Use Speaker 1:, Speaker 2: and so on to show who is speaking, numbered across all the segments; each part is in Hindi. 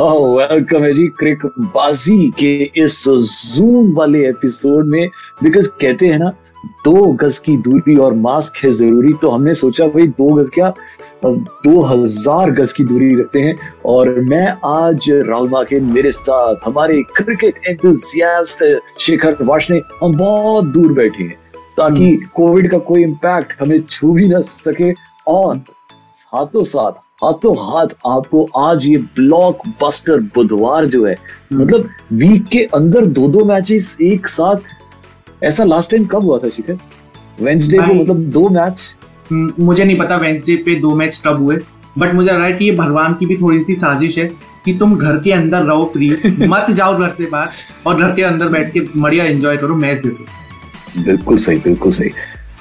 Speaker 1: Welcome है जी क्रिक बाजी के इस जूम वाले एपिसोड में बिकॉज़ कहते हैं ना दो गज की दूरी और मास्क है ज़रूरी तो हमने सोचा भाई दो गज क्या? दो हज़ार गज की दूरी रखते हैं और मैं आज राहुल माके मेरे साथ हमारे क्रिकेट एंथुजियास्ट शेखर वाशने हम बहुत दूर बैठे हैं ताकि कोविड का कोई इम्पैक्ट हमें छू भी ना सके और साथों साथ हाथों हाथ आपको आज ये ब्लॉक बस्टर बुधवार जो है मतलब वीक के अंदर दो दो मैचेस एक साथ ऐसा लास्ट टाइम कब हुआ था शिखर? वेंसडे को मतलब दो मैच
Speaker 2: हम्म, मुझे नहीं पता वेंसडे पे दो मैच कब हुए बट मुझे लग रहा है कि ये भगवान की भी थोड़ी सी साजिश है कि तुम घर के अंदर रहो प्लीज़ मत जाओ घर से बाहर और घर के अंदर बैठ के बढ़िया एंजॉय करो मैच देखो।
Speaker 1: बिल्कुल सही बिल्कुल सही।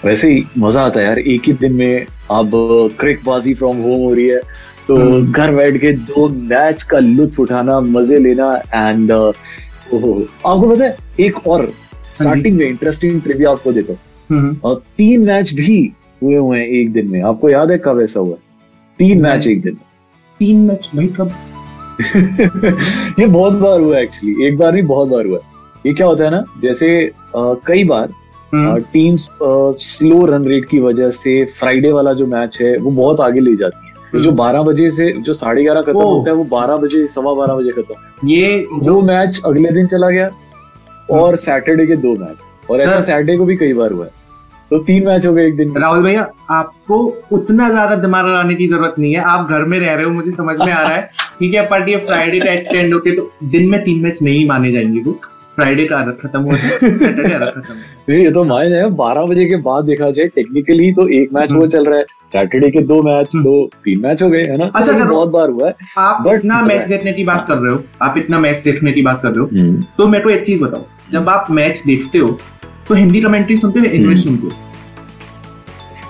Speaker 1: वैसे ही मज़ा आता है यार एक ही दिन में अब क्रिक बाजी फ्रॉम होम हो रही है तो
Speaker 2: हम्म।
Speaker 1: घर बैठ के दो मैच का लुत्फ उठाना मज़े लेना एंड आपको पता है एक और स्टार्टिंग में इंटरेस्टिंग ट्रिविया आपको देता हूँ।
Speaker 2: हम्म,
Speaker 1: और तीन मैच भी हुए हुए हैं एक दिन में आपको याद है कब ऐसा हुआ? तीन मैच एक दिन
Speaker 2: तीन मैच भाई कब?
Speaker 1: ये बहुत बार हुआ एक्चुअली एक बार नहीं बहुत बार हुआ। ये क्या होता है ना जैसे अ, कई बार टीम्स स्लो रन रेट की वजह से फ्राइडे वाला जो मैच है वो बहुत आगे ले जाती है। तो जो 12 बजे से जो साढ़े ग्यारह खत्म होता है वो 12 बजे सवा बारह बजे खत्म
Speaker 2: ये
Speaker 1: जो
Speaker 2: जो
Speaker 1: मैच अगले दिन चला गया और सैटरडे के दो मैच और ऐसा सैटरडे को भी कई बार हुआ है। तो तीन मैच हो गए एक दिन
Speaker 2: राहुल भैया आपको उतना ज़्यादा दिमाग लगाने की ज़रूरत नहीं है। आप घर में रह रहे हो मुझे समझ में आ रहा है। ठीक है बट ये फ्राइडे का एक्सटेंड होके तो दिन में तीन मैच नहीं माने जाएँगे वो। फ्राइडे का अलग खत्म हो सैटरडे अलग खत्म
Speaker 1: नहीं, ये तो मान है बारह बजे के बाद देखा जाए टेक्निकली तो एक मैच वो चल रहा है। सैटरडे के दो मैच
Speaker 2: हम्म।
Speaker 1: तो तीन मैच हो गए है ना?
Speaker 2: अच्छा, अच्छा
Speaker 1: बहुत बार हुआ है।
Speaker 2: आप
Speaker 1: बट
Speaker 2: इतना मैच देखने की बात कर रहे हो आप इतना मैच देखने की बात कर रहे हो तो मैं तो एक चीज़ बताऊ जब आप मैच देखते हो तो हिंदी कमेंट्री सुनते हो इंग्लिश सुनते हो?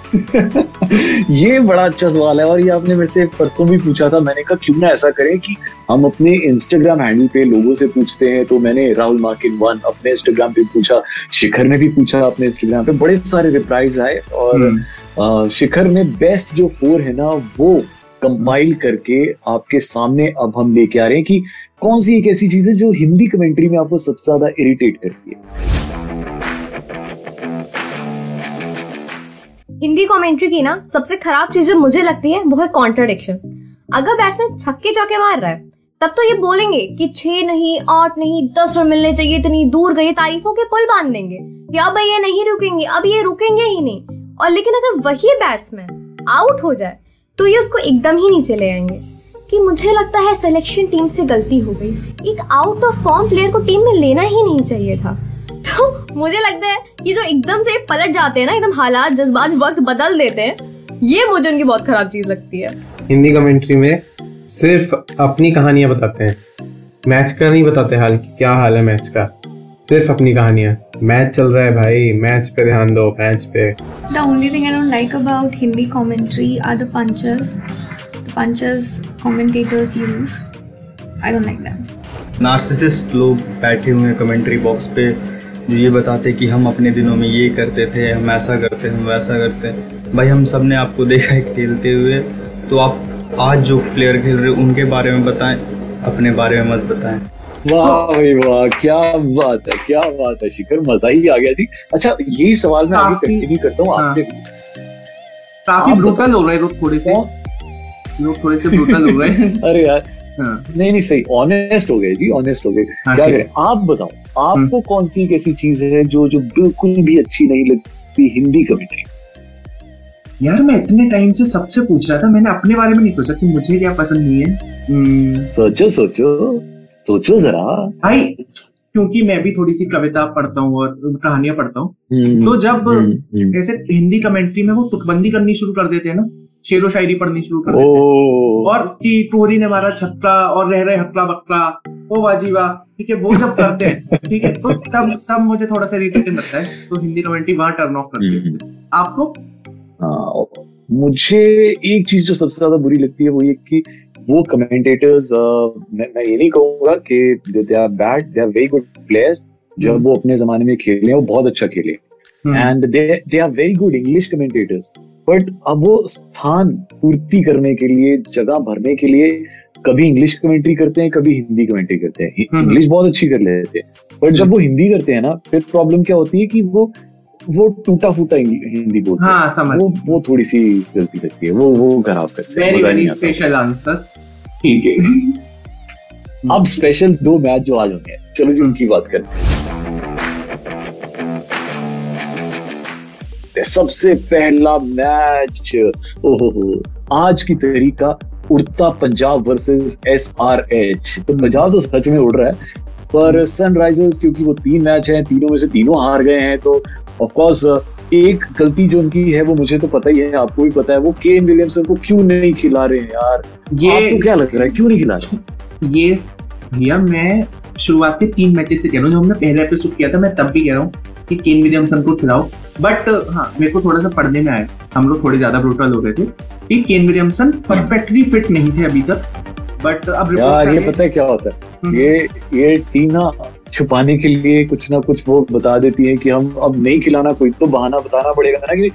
Speaker 1: ये बड़ा अच्छा सवाल है और ये आपने मेरे से परसों भी पूछा था। मैंने कहा क्यों ना ऐसा करें कि हम अपने इंस्टाग्राम हैंडल पे लोगों से पूछते हैं? तो मैंने राहुल मार्किन वन अपने इंस्टाग्राम पे पूछा शिखर ने भी पूछा अपने इंस्टाग्राम पे। बड़े सारे रिप्लाईज आए और
Speaker 2: हम्म।
Speaker 1: शिखर ने बेस्ट जो फोर है ना वो कंपाइल करके आपके सामने अब हम लेके आ रहे हैं कि कौन सी एक ऐसी चीज़ है जो हिंदी कमेंट्री में आपको सबसे ज़्यादा इरिटेट करती है?
Speaker 3: हिंदी कमेंट्री की ना सबसे खराब चीज़ जो मुझे लगती है, वो है कॉन्ट्रडिक्शन अगर बैट्समैन छक्के चौके मार रहा है, तब तो ये बोलेंगे कि छह नहीं, आठ नहीं, दस रन मिलने चाहिए, इतनी दूर गई तारीफों के पुल बाँध देंगे। कि अब ये नहीं रुकेंगे, अब ये रुकेंगे ही नहीं। और लेकिन अगर वही बैट्समैन आउट हो जाए तो ये उसको एकदम ही नीचे ले आएँगे कि मुझे लगता है सिलेक्शन टीम से गलती हो गई। एक आउट ऑफ़ फॉर्म प्लेयर को टीम में लेना ही नहीं चाहिए था। तो मुझे लगता है कि जो एकदम से पलट जाते हैं ना एकदम हालात जज्बात वक्त बदल देते हैं ये मुझे उनकी बहुत खराब चीज़ लगती है।
Speaker 4: हिंदी कमेंट्री में सिर्फ़ अपनी कहानियाँ बताते हैं। मैच का नहीं बताते हाल की क्या हाल है मैच का। सिर्फ़ अपनी कहानियाँ। मैच चल रहा है भाई। मैच पे ध्यान दो मैच पे।
Speaker 5: The only thing I don't like about Hindi commentary are the punches. The punches commentators use. I don't like them.
Speaker 6: Narcissist लोग बैठे हुए हैं कमेंट्री बॉक्स पे। जो ये बताते कि हम अपने दिनों में ये करते थे हम ऐसा करते हम वैसा करते। हैं भाई हम सबने आपको देखा है खेलते हुए। तो आप आज जो प्लेयर खेल रहे हो उनके बारे में बताएँ अपने बारे में मत बताएँ।
Speaker 1: वाह भाई वाह क्या बात है क्या बात है शिखर मज़ा ही आ गया जी। अच्छा यही सवाल मैं आगे कंटिन्यू करता हूँ आपसे।
Speaker 2: काफ़ी ब्रूटल हो रहे हैं लोग थोड़े से। लोग थोड़े से ब्रूटल हो रहे हैं।
Speaker 1: अरे यार
Speaker 2: हाँ।
Speaker 1: नहीं नहीं सही ऑनेस्ट हो गए जी ऑनेस्ट हो गए।
Speaker 2: हाँ,
Speaker 1: क्या करें? आप बताओ आपको कौन सी एक ऐसी चीज़ है जो जो बिल्कुल भी अच्छी नहीं लगती हिंदी कमेंट्री
Speaker 2: यार मैं इतने टाइम से सबसे पूछ रहा था मैंने अपने बारे में नहीं सोचा कि मुझे क्या पसंद नहीं है। हम्म,
Speaker 1: सोचो सोचो सोचो जरा।
Speaker 2: भाई क्योंकि मैं भी थोड़ी सी कविता पढ़ता हूँ और कहानियाँ पढ़ता हूँ।
Speaker 1: हम्म,
Speaker 2: तो जब
Speaker 1: हम्म, हम्म।
Speaker 2: ऐसे हिंदी कमेंट्री में वो तुकबंदी करनी शुरू कर देते हैं ना शेरो शायरी पढ़नी शुरू कर देते हैं। और कि टोरी ने मारा छक्का और रह रहे हकला बकला ओ वाजी वाह ठीक है वो सब करते हैं ठीक है तो तब तब मुझे थोड़ा सा इरिटेटिंग लगता है तो हिंदी कमेंट्री वहाँ टर्न ऑफ़ करती है आपको?
Speaker 1: हाँ, मुझे एक चीज़ जो सबसे ज़्यादा बुरी लगती है वो ये कि वो कमेंटेटर्स मैं, मैं ये नहीं कहूँगा कि they are bad they are very good players जब वो अपने जमाने में खेले वो बहुत अच्छा खेले and they they are very good English commentators but अब वो स्थान पूर्ति करने के लिए जगह भरने के लिए कभी इंग्लिश कमेंट्री करते हैं कभी हिंदी कमेंट्री करते हैं।
Speaker 2: हम्म।
Speaker 1: इंग्लिश बहुत अच्छी कर लेते हैं। बट जब वो हिंदी करते हैं ना फिर प्रॉब्लम क्या होती है कि वो वो टूटा फूटा हिंदी बोलते हैं।
Speaker 2: हाँ समझ।
Speaker 1: वो वो थोड़ी सी गलती करती है। वो वो खराब करते हैं।
Speaker 2: वेरी वेरी स्पेशल आंसर ठीक है।
Speaker 1: अब स्पेशल दो मैच जो आज होंगे। चलो जी उनकी बात करते हैं। सबसे पहला मैच। ओहो हो आज की तारीख का उड़ता Punjab versus S R H तो पंजाब तो सच में उड़ रहा है पर सनराइजर्स क्योंकि वो तीन मैच हैं तीनों में से तीनों हार गए हैं तो ऑफ़ कोर्स एक गलती जो उनकी है वो मुझे तो पता ही है आपको भी पता है वो केन विलियमसन को क्यों नहीं खिला रहे हैं यार?
Speaker 2: ये
Speaker 1: आपको क्या लग रहा है? क्यों नहीं खिला रहे?
Speaker 2: ये भैया मैं शुरुआत के तीन मैचेस से कह रहा हूँ जो हमने पहले एपिसोड किया था मैं तब भी कह रहा हूँ कि केन विलियमसन को खिलाओ। बट हाँ मेरे को थोड़ा सा पढ़ने में आया। हम लोग थोड़े ज़्यादा ब्रूटल हो गए थे कि केन विलियमसन परफेक्टली फिट नहीं थे अभी तक। बट अब
Speaker 1: यार ये पता है क्या होता है?
Speaker 2: हम्म।
Speaker 1: ये ये टीम ना छुपाने के लिए कुछ ना कुछ वो बता देती है कि हम अब नहीं खिलाना कोई तो बहाना बताना पड़ेगा। ना कि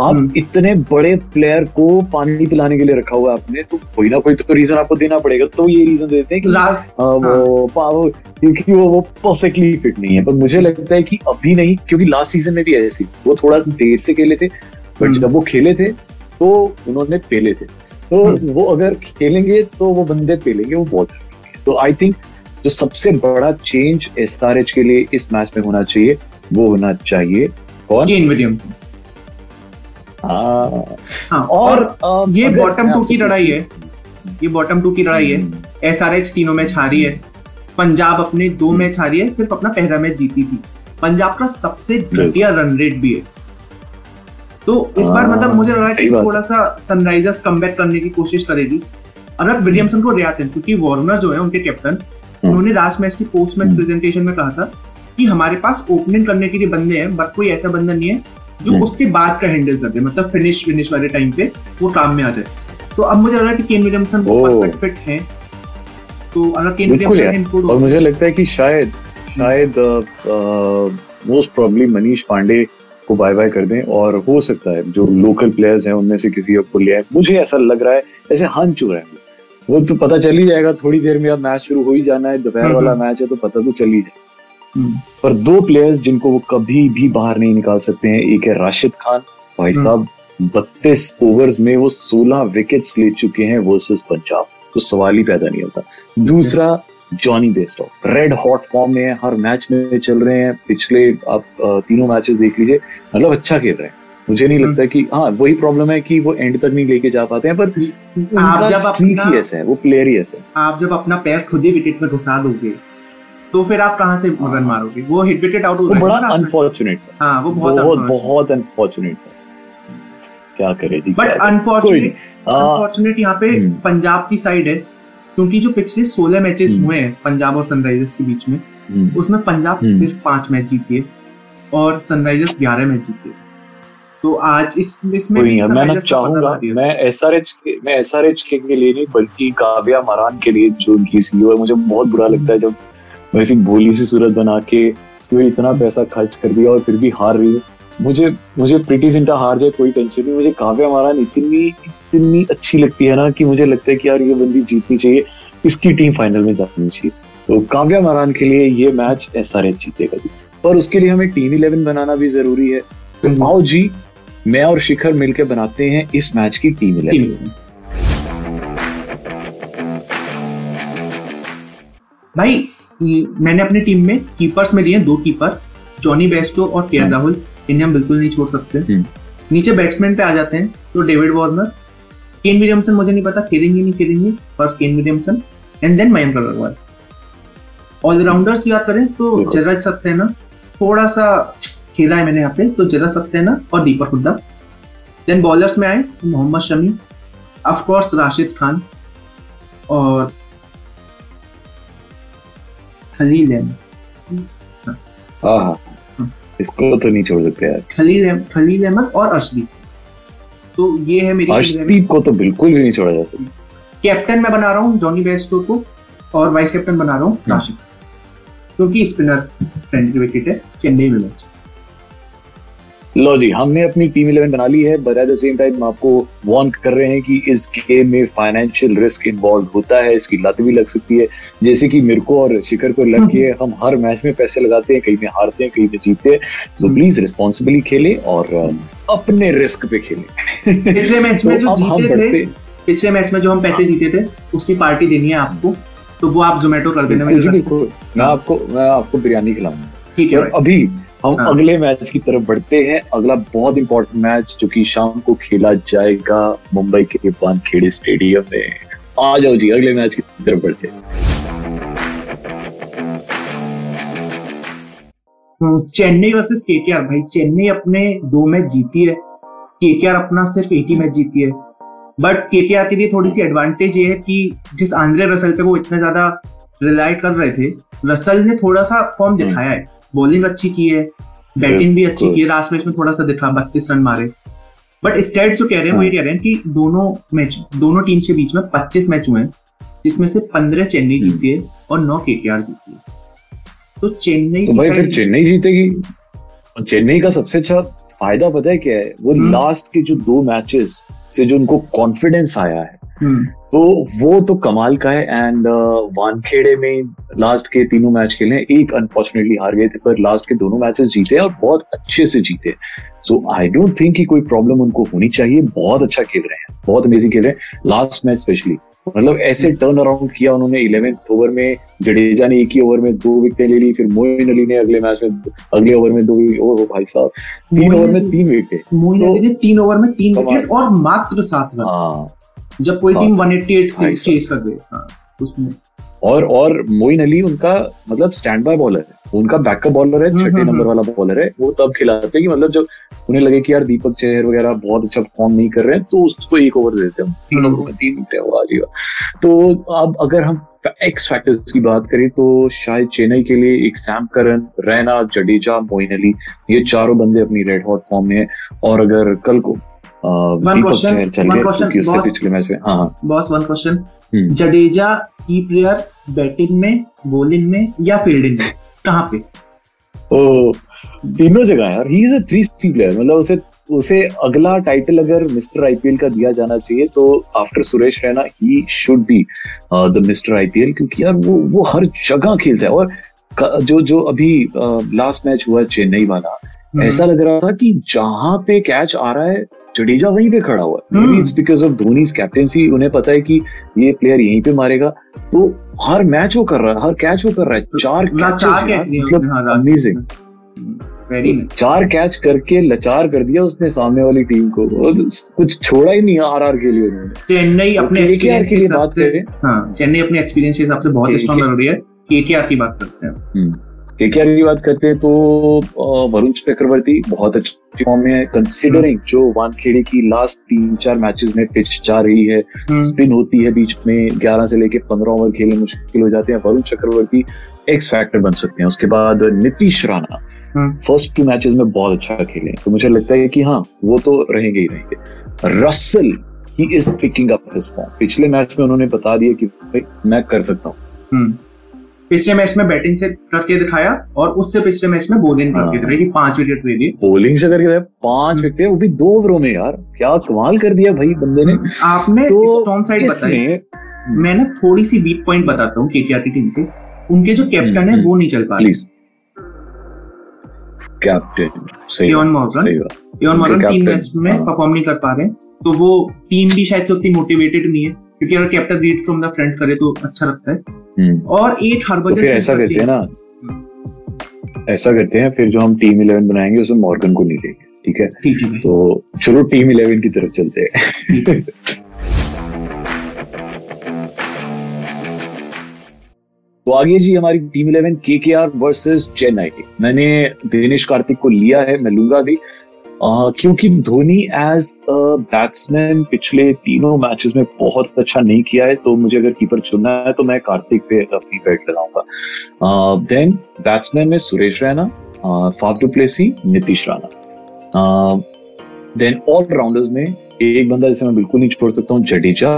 Speaker 1: आप
Speaker 2: हम्म।
Speaker 1: इतने बड़े प्लेयर को पानी पिलाने के लिए रखा हुआ है आपने तो कोई ना कोई तो रीजन आपको देना पड़ेगा। तो ये रीजन देते हैं कि
Speaker 2: लास्ट
Speaker 1: हाँ, वो पावर क्योंकि वो वो परफेक्टली फिट नहीं है। पर मुझे लगता है कि अभी नहीं क्योंकि लास्ट सीज़न में भी ऐसी वो थोड़ा देर से खेले थे बट
Speaker 2: हम्म।
Speaker 1: जब वो खेले थे तो उन्होंने पेले थे। तो
Speaker 2: हम्म।
Speaker 1: वो अगर खेलेंगे तो वो बंदे पेलेंगे वो बहुत ज़रूरी तो आई थिंक जो सबसे बड़ा चेंज एस के लिए इस मैच में होना चाहिए वो होना चाहिए। हाँ,
Speaker 2: हाँ
Speaker 1: और
Speaker 2: और ये बॉटम टू की लड़ाई है। ये बॉटम टू की लड़ाई है।
Speaker 1: हम्म।
Speaker 2: एस तीनों मैच हारी है। पंजाब अपने दो मैच हारी है सिर्फ़ अपना पहला मैच जीती थी। पंजाब का सबसे घटिया रन रेट भी है। तो इस बार
Speaker 1: हाँ,
Speaker 2: मतलब मुझे लग रहा है कि थोड़ा सा सनराइजर्स कम करने की कोशिश करेगी। अगर विलियमसन को रियाते क्योंकि वार्नर जो है उनके कैप्टन उन्होंने लास्ट मैच की पोस्ट मैच
Speaker 1: हम्म।
Speaker 2: प्रेजेंटेशन में कहा था कि हमारे पास ओपनिंग करने के लिए बंदे हैं बट कोई ऐसा बंदा नहीं है जो। उसके बाद का हैंडल कर दे मतलब फिनिश फिनिश वाले टाइम पे वो काम में आ जाए तो अब मुझे लग रहा है कि केन विलियमसन। परफेक्ट फिट है तो अगर केन विलियमसन
Speaker 1: यार। और मुझे लगता है कि शायद शायद मोस्ट प्रॉब्ली मनीष पांडे को बाय बाय कर दें और हो सकता है जो लोकल प्लेयर्स हैं उनमें से किसी को ले आए मुझे ऐसा लग रहा है ऐसे हंच हो रहा है वो तो पता चल ही जाएगा थोड़ी देर में अब मैच शुरू हो ही जाना है दोपहर
Speaker 2: हम्म,
Speaker 1: वाला। मैच है तो पता तो चल ही जाए
Speaker 2: हम्म।
Speaker 1: पर दो प्लेयर्स जिनको वो कभी भी बाहर नहीं निकाल सकते हैं एक है राशिद खान भाई
Speaker 2: हम्म।
Speaker 1: साहब बत्तीस ओवर्स में वो सोलह विकेट्स ले चुके हैं वर्सेस पंजाब। तो सवाल ही पैदा नहीं होता। दूसरा Jonny Bairstow red hot form में है हर मैच में चल रहे हैं। पिछले आप तीनों मैचेस देख लीजिए मतलब अच्छा खेल रहे हैं। मुझे नहीं लगता कि हाँ वही प्रॉब्लम है कि वो एंड तक नहीं लेके जा पाते हैं पर
Speaker 2: आप जब अपना
Speaker 1: ही है वो प्लेयर ही ऐसे
Speaker 2: आप जब अपना पैर खुद ही विकेट में घुसा दोगे तो फिर आप कहाँ से रन मारोगे वो हिट विकेट आउट हो
Speaker 1: वो
Speaker 2: है
Speaker 1: बड़ा। अनफॉर्चुनेट
Speaker 2: हाँ वो बहुत
Speaker 1: बहुत बहुत अनफॉर्चुनेट था क्या करे जी
Speaker 2: बट? अनफॉर्चुनेट। अनफॉर्चुनेट यहाँ पे
Speaker 1: हम्म।
Speaker 2: पंजाब की साइड है क्योंकि जो पिछले 16 मैचेस
Speaker 1: हम्म।
Speaker 2: हुए हैं पंजाब और सनराइजर्स के बीच में
Speaker 1: हम्म,
Speaker 2: उसमें पंजाब। सिर्फ़ पाँच मैच जीती है और सनराइजर्स ग्यारह मैच जीती है तो आज इस इसमें भी
Speaker 1: मैं ना चाहूँगा मैं एस आर एच मैं एस आर एच के लिए नहीं बल्कि काव्या मरान के लिए जो उनकी सीईओ है मुझे बहुत बुरा लगता है जब वैसी भोली सी सूरत बना के कोई इतना पैसा खर्च कर दिया और फिर भी हार रही है? मुझे मुझे प्रीति जिंटा हार जाए, कोई टेंशन नहीं। मुझे काव्या मरान इतनी इतनी अच्छी लगती है ना कि मुझे लगता है कि यार ये बंदी जीतनी चाहिए। इसकी टीम फाइनल में जानी चाहिए। तो काव्या मरान के लिए ये मैच एस आर जीतेगा जी। पर उसके लिए हमें टीम इलेवन बनाना भी ज़रूरी है। तो। आओ जी, मैं और शिखर मिलकर बनाते हैं इस मैच की टीम इलेवन।
Speaker 2: भाई मैंने अपनी टीम में कीपर्स में लिए हैं दो कीपर जॉनी बेस्टो और के
Speaker 1: हम्म।
Speaker 2: राहुल इन्हें हम बिल्कुल नहीं छोड़ सकते
Speaker 1: हम्म।
Speaker 2: नीचे बैट्समैन पे आ जाते हैं तो डेविड वार्नर केन विलियमसन मुझे नहीं पता खेलेंगे नहीं खेलेंगे पर Kane Williamson and then Mayank Agarwal all-rounders की बात करें तो जरा सक्सेना थोड़ा सा खेला है मैंने यहाँ पे तो जरा सक्सेना और दीपक हुड्डा देन बॉलर्स में आए तो मोहम्मद शमी ऑफ़ कोर्स राशिद खान और खलील अहमद
Speaker 1: हाँ हाँ इसको तो नहीं छोड़ सकते यार।
Speaker 2: खलील खलील अहमद और अर्शदीप तो ये है मेरी
Speaker 1: अर्शदीप को तो बिल्कुल भी नहीं छोड़ा जा सकता।
Speaker 2: कैप्टन मैं बना रहा हूँ जॉनी बेस्टो को और वाइस कैप्टन बना रहा हूँ राशिद क्योंकि स्पिनर फ्रेंडली विकेट है चेन्नई में मैच
Speaker 1: लो जी हमने अपनी टीम इलेवन बना ली है but at the same time आपको वार्न कर रहे हैं कि इस गेम में फाइनेंशियल रिस्क इन्वॉल्व होता है इसकी लत भी लग सकती है। जैसे कि मेरे को और शिखर को लग के हम हर मैच में पैसे लगाते हैं कहीं में हारते हैं कहीं में जीतते हैं। तो प्लीज़ रिस्पॉन्सिबली खेलें और अपने रिस्क पे खेले।
Speaker 2: पिछले मैच में जो
Speaker 1: हम
Speaker 2: जीते थे पिछले मैच में जो हम पैसे जीते थे उसकी पार्टी देनी है आपको तो वो आप जोमेटो कर देना।
Speaker 1: बिल्कुल मैं आपको मैं आपको बिरयानी खिलाऊँगा।
Speaker 2: ठीक है
Speaker 1: अभी हम
Speaker 2: हाँ।
Speaker 1: अगले मैच की तरफ़ बढ़ते हैं। अगला बहुत इंपॉर्टेंट मैच जो कि शाम को खेला जाएगा मुंबई के वानखेड़े स्टेडियम में। आ जाओ जी अगले मैच की तरफ़ बढ़ते हैं।
Speaker 2: हम्म, चेन्नई वर्सेस केकेआर भाई चेन्नई अपने दो मैच जीती है। केकेआर अपना सिर्फ़ एक ही मैच जीती है। बट केकेआर के लिए थोड़ी सी एडवांटेज ये है कि जिस आंद्रे रसल पे वो इतना ज़्यादा रिलाई कर रहे थे रसल ने थोड़ा सा फॉर्म दिखाया है। बॉलिंग अच्छी की है बैटिंग भी अच्छी की है लास्ट मैच में थोड़ा सा दिखा बत्तीस रन मारे। बट स्टेट जो कह रहे हैं वो ये कह रहे हैं कि दोनों मैच दोनों टीम्स के बीच में 25 मैच हुए हैं जिसमें से 15 चेन्नई जीती है और 9 केकेआर जीती है। तो चेन्नई
Speaker 1: तो भाई फिर चेन्नई जीतेगी? और चेन्नई का सबसे अच्छा फ़ायदा पता है क्या है? वो
Speaker 2: हम्म।
Speaker 1: लास्ट के जो दो मैचेस से जो उनको कॉन्फिडेंस आया है
Speaker 2: हम्म,
Speaker 1: तो वो तो कमाल का है एंड वानखेड़े में लास्ट के तीनों मैच खेले एक अनफॉर्चुनेटली हार गए थे पर लास्ट के दोनों मैचेस जीते और बहुत अच्छे से जीते सो आई डोंट थिंक कि कोई प्रॉब्लम उनको होनी चाहिए। बहुत अच्छा खेल रहे हैं। बहुत अमेजिंग खेल रहे हैं। लास्ट मैच स्पेशली मतलब ऐसे टर्न अराउंड किया उन्होंने इलेवेंथ ओवर में। जडेजा ने एक ही ओवर में दो विकेटें ले ली फिर मोइन अली ने अगले मैच में अगले ओवर में दो ओ भाई साहब। तीन ओवर में तीन विकेट
Speaker 2: मोइन
Speaker 1: तो-
Speaker 2: अली ने तीन ओवर में तीन विकेट और मात्र सात रन।
Speaker 1: हाँ।
Speaker 2: जब कोई
Speaker 1: हाँ।
Speaker 2: टीम 188 से चेस कर गई। हाँ, उसमें।
Speaker 1: और और मोइन अली उनका मतलब स्टैंड बाय बॉलर है उनका बैकअप बॉलर है
Speaker 2: हम्म,
Speaker 1: छठे
Speaker 2: हम्म,
Speaker 1: नंबर वाला बॉलर है। वो तब खिलाते हैं कि मतलब जब उन्हें लगे कि यार दीपक चहर वगैरह बहुत अच्छा फॉर्म नहीं कर रहे हैं तो उसको एक ओवर देते हैं। तीन
Speaker 2: हम्म।
Speaker 1: ओवर तीन विकेट वो आ जाएगा तो अब अगर हम एक्स फैक्टर्स की बात करें तो शायद चेन्नई के लिए एक सैम करन रैना जडेजा मोइन अली ये चारों बंदे अपनी रेड हॉट फॉर्म में है। और अगर कल को हम्म।
Speaker 2: जडेजा की प्लेयर बैटिंग में बॉलिंग में या फील्डिंग में? कहाँ पे?
Speaker 1: ओ तीनों जगह यार। He is a three player मतलब उसे उसे अगला टाइटल अगर मिस्टर आईपीएल का दिया जाना चाहिए तो after Suresh Raina he should be the mister IPL क्योंकि यार वो वो हर जगह खेलता है। और जो जो अभी लास्ट मैच हुआ चेन्नई वाला ऐसा लग रहा था कि जहाँ पे कैच आ रहा है जडेजा वहीं पे खड़ा हुआ
Speaker 2: हम्म।
Speaker 1: It's because of Dhoni captaincy उन्हें पता है कि ये प्लेयर यहीं पे मारेगा। तो हर मैच वो कर रहा है हर कैच वो कर रहा है। चार
Speaker 2: चार कैच
Speaker 1: मतलब
Speaker 2: उसने हाँ
Speaker 1: अमेजिंग चार कैच करके लचार कर दिया उसने सामने वाली टीम को। कुछ छोड़ा ही नहीं आर आर के लिए उन्होंने।
Speaker 2: चेन्नई
Speaker 1: तो
Speaker 2: अपने एक्सपीरियंस
Speaker 1: के लिए
Speaker 2: हिसाब
Speaker 1: बात
Speaker 2: से
Speaker 1: करें।
Speaker 2: हाँ चेन्नई अपने एक्सपीरियंस के हिसाब से बहुत स्ट्रॉन्ग लग रही है। केकेआर की बात करते हैं।
Speaker 1: केकेआर की बात करते हैं तो वरुण चक्रवर्ती बहुत अच्छी फॉर्म में है। कंसिडरिंग जो वानखेड़े की लास्ट तीन चार मैचेस में पिच जा रही है
Speaker 2: हम्म।
Speaker 1: स्पिन होती है बीच में 11 से लेके 15 ओवर खेलने मुश्किल हो जाते हैं। वरुण चक्रवर्ती एक्स फैक्टर बन सकते हैं। उसके बाद Nitish Rana
Speaker 2: hmm.
Speaker 1: First two matches में बहुत अच्छा खेले। तो मुझे लगता है कि हाँ वो तो रहेंगे ही रहेंगे। Russell he is picking up his form पिछले मैच में उन्होंने बता दिया कि भाई मैं कर सकता हूँ।
Speaker 2: हम्म। पिछले मैच में बैटिंग से करके दिखाया और उससे पिछले मैच में बॉलिंग करके
Speaker 1: हाँ।
Speaker 2: दिखाई कि पाँच विकेट ले लिए।
Speaker 1: बॉलिंग से करके पाँच विकेट वो भी दो ओवरों में यार। क्या कमाल कर दिया भाई बंदे ने।
Speaker 2: आपने
Speaker 1: तो
Speaker 2: साइड बताई।
Speaker 1: इसमें
Speaker 2: मैं ना थोड़ी सी वीक पॉइंट बताता हूँ केकेआर की टीम के। उनके जो कैप्टन है
Speaker 1: हम्म,
Speaker 2: वो नहीं चल पा रहे।
Speaker 1: कैप्टन
Speaker 2: मॉर्गन मॉर्गन तीन मैच में
Speaker 1: हाँ।
Speaker 2: परफॉर्म नहीं कर पा रहे। तो वो टीम भी शायद से उतनी मोटिवेटेड नहीं है। क्योंकि अगर captain lead from the front करे तो अच्छा लगता है।
Speaker 1: हम्म,
Speaker 2: और एट
Speaker 1: तो
Speaker 2: हरभजन
Speaker 1: फिर ऐसा करते हैं ना। ऐसा करते हैं फिर जो हम टीम इलेवन बनाएँगे उसमें मॉर्गन को नहीं लेंगे ठीक है?
Speaker 2: ठीक है
Speaker 1: तो चलो टीम इलेवन की तरफ़ चलते हैं। तो आगे जी हमारी टीम इलेवन के के आर वर्सेज चेन्नई मैंने दिनेश कार्तिक को लिया है मैं लूँगा भी क्योंकि धोनी एज अ बैट्समैन पिछले तीनों मैचेस में बहुत अच्छा नहीं किया है तो मुझे अगर कीपर चुनना है तो मैं कार्तिक पे अपनी बैट लगाऊँगा। देन बैट्समैन में Suresh Raina Faf du Plessis Nitish Rana then all rounders में एक बंदा जिसे मैं बिल्कुल नहीं छोड़ सकता हूँ जडेजा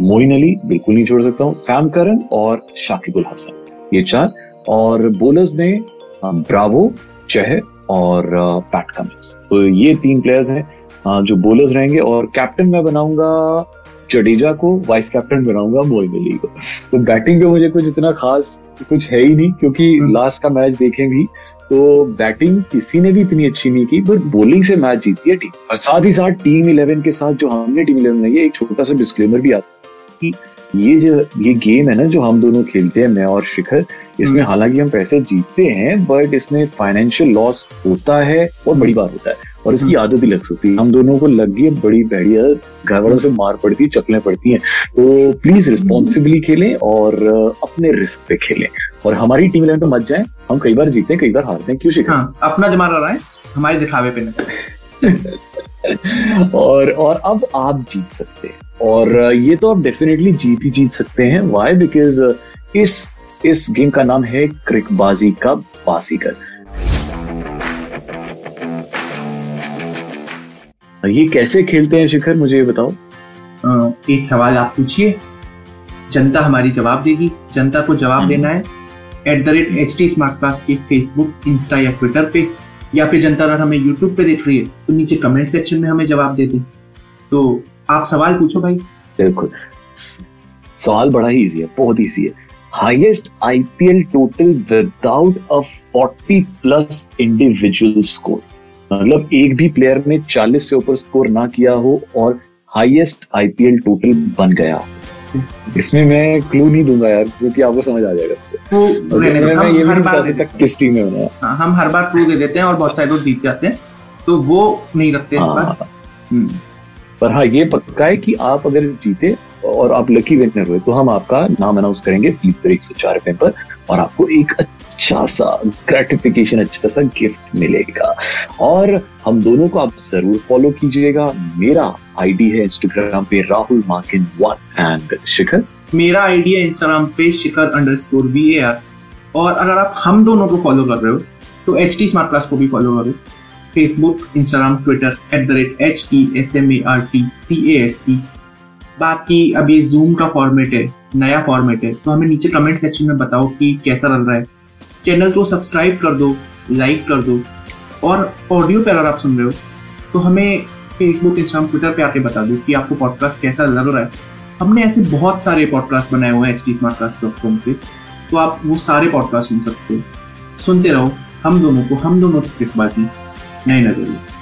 Speaker 1: मोइन अली बिल्कुल नहीं छोड़ सकता हूँ सैम करन और शाकिबुल हसन ये चार। और बोलर्स में ब्रावो चह और पैट कमिंस तो ये तीन प्लेयर्स हैं जो बोलर्स रहेंगे और कैप्टन मैं बनाऊँगा जडेजा को वाइस कैप्टन बनाऊँगा मोइन अली को। तो बैटिंग पे मुझे कुछ इतना खास कुछ है ही नहीं क्योंकि लास्ट का मैच देखें भी तो बैटिंग किसी ने भी इतनी अच्छी नहीं की बट बॉलिंग से मैच जीती है टीम और साथ ही साथ टीम इलेवन के साथ जो हमने टीम इलेवन में एक छोटा सा डिस्क्लेमर भी आता है कि ये जो ये गेम है ना जो हम दोनों खेलते हैं मैं और शिखर इसमें हालाँकि हम पैसे जीतते हैं बट इसमें फाइनेंशियल लॉस होता है और बड़ी बार होता है। और इसकी आदत ही लग सकती है। हम दोनों को लग गई बड़ी बढ़िया घर वालों से मार पड़ती है चपलें पड़ती हैं। तो प्लीज़ रिस्पॉन्सिबली खेलें और अपने रिस्क पे खेलें। और हमारी टीम इलेवन पे मत जाए। हम कई बार जीते हैं कई बार हारते हैं। क्यों शिखर?
Speaker 2: हाँ, अपना दिमाग रहा है हमारे दिखावे पे
Speaker 1: और और अब आप जीत सकते हैं। और ये तो आप डेफिनेटली जीत ही जीत सकते हैं। वाई बिकॉज़ इस इस गेम का नाम है क्रिकबाजी का बासीगर। ये कैसे खेलते हैं शिखर मुझे ये बताओ।
Speaker 2: एक सवाल आप पूछिए। जनता हमारी जवाब देगी। जनता को जवाब देना है। At the rate H T smart class के फेसबुक इंस्टा या ट्विटर पे या फिर जनता अगर हमें यूट्यूब पे देख रही है तो नीचे कमेंट सेक्शन में हमें जवाब दे दें। तो आप सवाल पूछो भाई।
Speaker 1: बिल्कुल सवाल बड़ा ही इजी है बहुत इजी है। Highest IPL total without a 40 plus individual score मतलब एक भी प्लेयर ने 40 से ऊपर स्कोर ना किया हो और हाईएस्ट आईपीएल टोटल बन गया इसमें मैं क्लू नहीं दूँगा यार क्योंकि आपको समझ आ जाएगा।
Speaker 2: तो मैं
Speaker 1: ये सकता किस टीम में होना
Speaker 2: हाँ, हम हर बार क्लू दे देते हैं और बहुत सारे लोग जीत जाते हैं। तो वो नहीं रखते इस बार। हाँ। हम्म।
Speaker 1: पर हाँ ये पक्का है कि आप अगर जीते और आप लकी विनर हुए तो हम आपका नाम अनाउंस करेंगे फ्लिप से चार रुपए पर और आपको एक अच्छा सा ग्रेटिफिकेशन अच्छा सा गिफ्ट मिलेगा। और हम दोनों को आप ज़रूर फॉलो कीजिएगा। मेरा आईडी है इंस्टाग्राम पे राहुल मार्किन वन एंड शिखर।
Speaker 2: मेरा आईडी है इंस्टाग्राम पे Shikhar underscore V A R और अगर आप हम दोनों को फॉलो कर रहे हो तो एच टी स्मार्ट क्लास को भी फॉलो करो। Facebook Instagram Twitter at the rate H T S M A R T C A S T बाकी अब ये जूम का फॉर्मेट है, नया फॉर्मेट है तो हमें नीचे कमेंट सेक्शन में बताओ कि कैसा लग रहा है। चैनल को सब्सक्राइब कर दो लाइक कर दो, और ऑडियो पे अगर आप सुन रहे हो तो हमें फेसबुक इंस्टाग्राम ट्विटर पे आके बता दो कि आपको पॉडकास्ट कैसा लग रहा है। हमने ऐसे बहुत सारे पॉडकास्ट बनाए हुए हैं H T Smartcast dot com पे तो आप वो सारे पॉडकास्ट सुन सकते हो। सुनते रहो, हम दोनों को, हम दोनों की नए नज़रिए से।